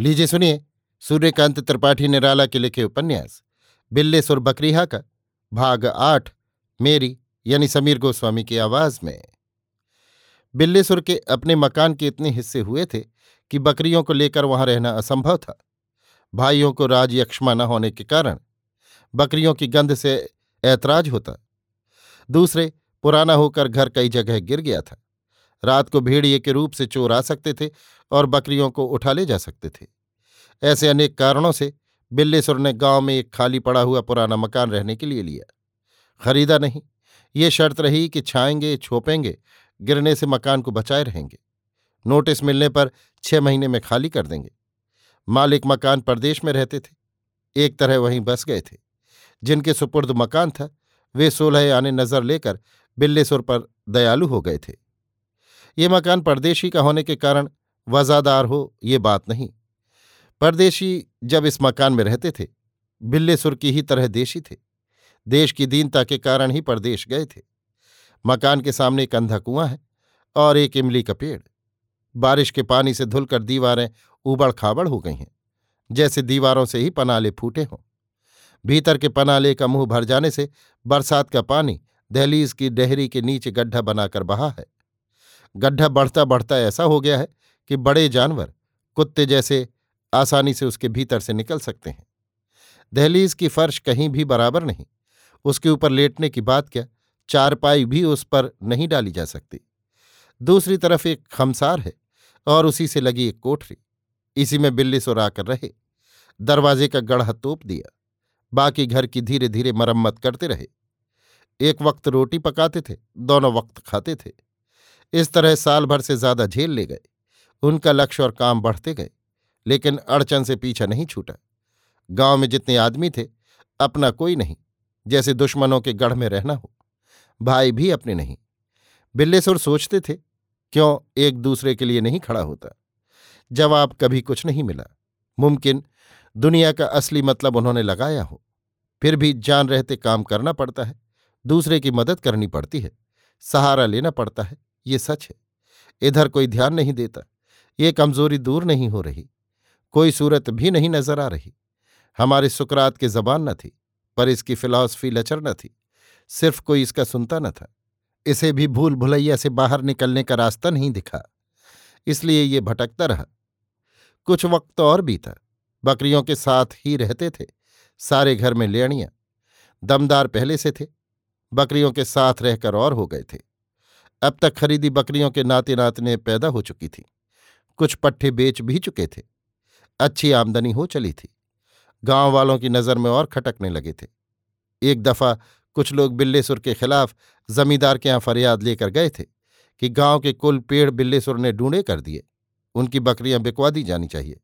लीजिए सुनिए। सूर्यकांत त्रिपाठी निराला के लिखे उपन्यास बिल्लेसुर बकरीहा का भाग आठ, मेरी, यानी समीर गोस्वामी की आवाज़ में। बिल्लेसुर के अपने मकान के इतने हिस्से हुए थे कि बकरियों को लेकर वहाँ रहना असंभव था। भाइयों को राज यक्षमा न होने के कारण बकरियों की गंध से ऐतराज होता। दूसरे, पुराना होकर घर कई जगह गिर गया था। रात को भेड़िए के रूप से चोर आ सकते थे और बकरियों को उठा ले जा सकते थे। ऐसे अनेक कारणों से बिल्लेसुर ने गाँव में एक खाली पड़ा हुआ पुराना मकान रहने के लिए लिया। खरीदा नहीं। ये शर्त रही कि छाएँगे, छोपेंगे, गिरने से मकान को बचाए रहेंगे। नोटिस मिलने पर छह महीने में खाली कर देंगे। मालिक मकान प्रदेश में रहते थे। एक तरह वहीं बस गए थे। जिनके सुपुर्द मकान था, वे सोलह आने नज़र लेकर बिल्लेसुर पर दयालु हो गए थे। ये मकान परदेशी का होने के कारण वजादार हो, ये बात नहीं। परदेशी जब इस मकान में रहते थे बिल्लेसुर की ही तरह देशी थे। देश की दीनता के कारण ही परदेश गए थे। मकान के सामने एक अंधा कुआँ है और एक इमली का पेड़। बारिश के पानी से धुलकर दीवारें उबड़ खाबड़ हो गई हैं, जैसे दीवारों से ही पनाले फूटे हों। भीतर के पनाले का मुँह भर जाने से बरसात का पानी दहलीज की डहरी के नीचे गड्ढा बनाकर बहा है। गड्ढा बढ़ता बढ़ता ऐसा हो गया है कि बड़े जानवर कुत्ते जैसे आसानी से उसके भीतर से निकल सकते हैं। दहलीज की फर्श कहीं भी बराबर नहीं। उसके ऊपर लेटने की बात क्या? चारपाई भी उस पर नहीं डाली जा सकती। दूसरी तरफ़ एक खमसार है और उसी से लगी एक कोठरी। इसी में बिल्ली सुर आकर रहे। दरवाजे का गढ़ा तोप दिया। बाकी घर की धीरे धीरे मरम्मत करते रहे। एक वक्त रोटी पकाते थे, दोनों वक्त खाते थे। इस तरह साल भर से ज़्यादा झेल ले गए। उनका लक्ष्य और काम बढ़ते गए, लेकिन अड़चन से पीछा नहीं छूटा। गाँव में जितने आदमी थे, अपना कोई नहीं, जैसे दुश्मनों के गढ़ में रहना हो। भाई भी अपने नहीं। बिल्लेसुर सोचते थे, क्यों एक दूसरे के लिए नहीं खड़ा होता? जवाब कभी कुछ नहीं मिला। मुमकिन दुनिया का असली मतलब उन्होंने लगाया हो। फिर भी जान रहते काम करना पड़ता है, दूसरे की मदद करनी पड़ती है, सहारा लेना पड़ता है। ये सच है। इधर कोई ध्यान नहीं देता, ये कमज़ोरी दूर नहीं हो रही, कोई सूरत भी नहीं नज़र आ रही। हमारे सुकरात की जबान न थी, पर इसकी फिलॉसफी लचर न थी, सिर्फ़ कोई इसका सुनता न था। इसे भी भूल भुलैया से बाहर निकलने का रास्ता नहीं दिखा, इसलिए ये भटकता रहा। कुछ वक्त और बीता, बकरियों के साथ ही रहते थे, सारे घर में लेणियाँ, दमदार पहले से थे, बकरियों के साथ रहकर और हो गए थे। अब तक खरीदी बकरियों के नाते नातने पैदा हो चुकी थी। कुछ पट्टे बेच भी चुके थे। अच्छी आमदनी हो चली थी। गाँव वालों की नज़र में और खटकने लगे थे। एक दफ़ा कुछ लोग बिल्लेसुर के खिलाफ जमींदार के यहाँ फरियाद लेकर गए थे कि गाँव के कुल पेड़ बिल्लेसुर ने ढूंढे कर दिए। उनकी बकरियाँ बिकवा दी जानी चाहिए।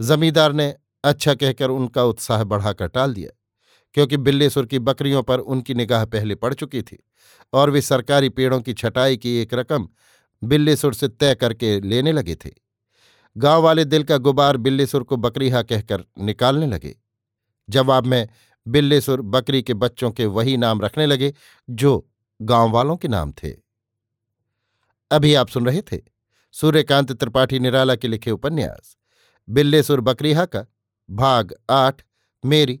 जमींदार ने अच्छा कहकर उनका उत्साह बढ़ाकर टाल दिया। क्योंकि बिल्लेसुर की बकरियों पर उनकी निगाह पहले पड़ चुकी थी और वे सरकारी पेड़ों की छटाई की एक रकम बिल्लेसुर से तय करके लेने लगे थे। गाँव वाले दिल का गुबार बिल्लेसुर को बकरीहा कहकर निकालने लगे। जवाब में, बिल्लेसुर बकरी के बच्चों के वही नाम रखने लगे जो गाँव वालों के नाम थे। अभी आप सुन रहे थे सूर्यकांत त्रिपाठी निराला के लिखे उपन्यास, बिल्लेसुर बकरीहा का, भाग आठ, मेरी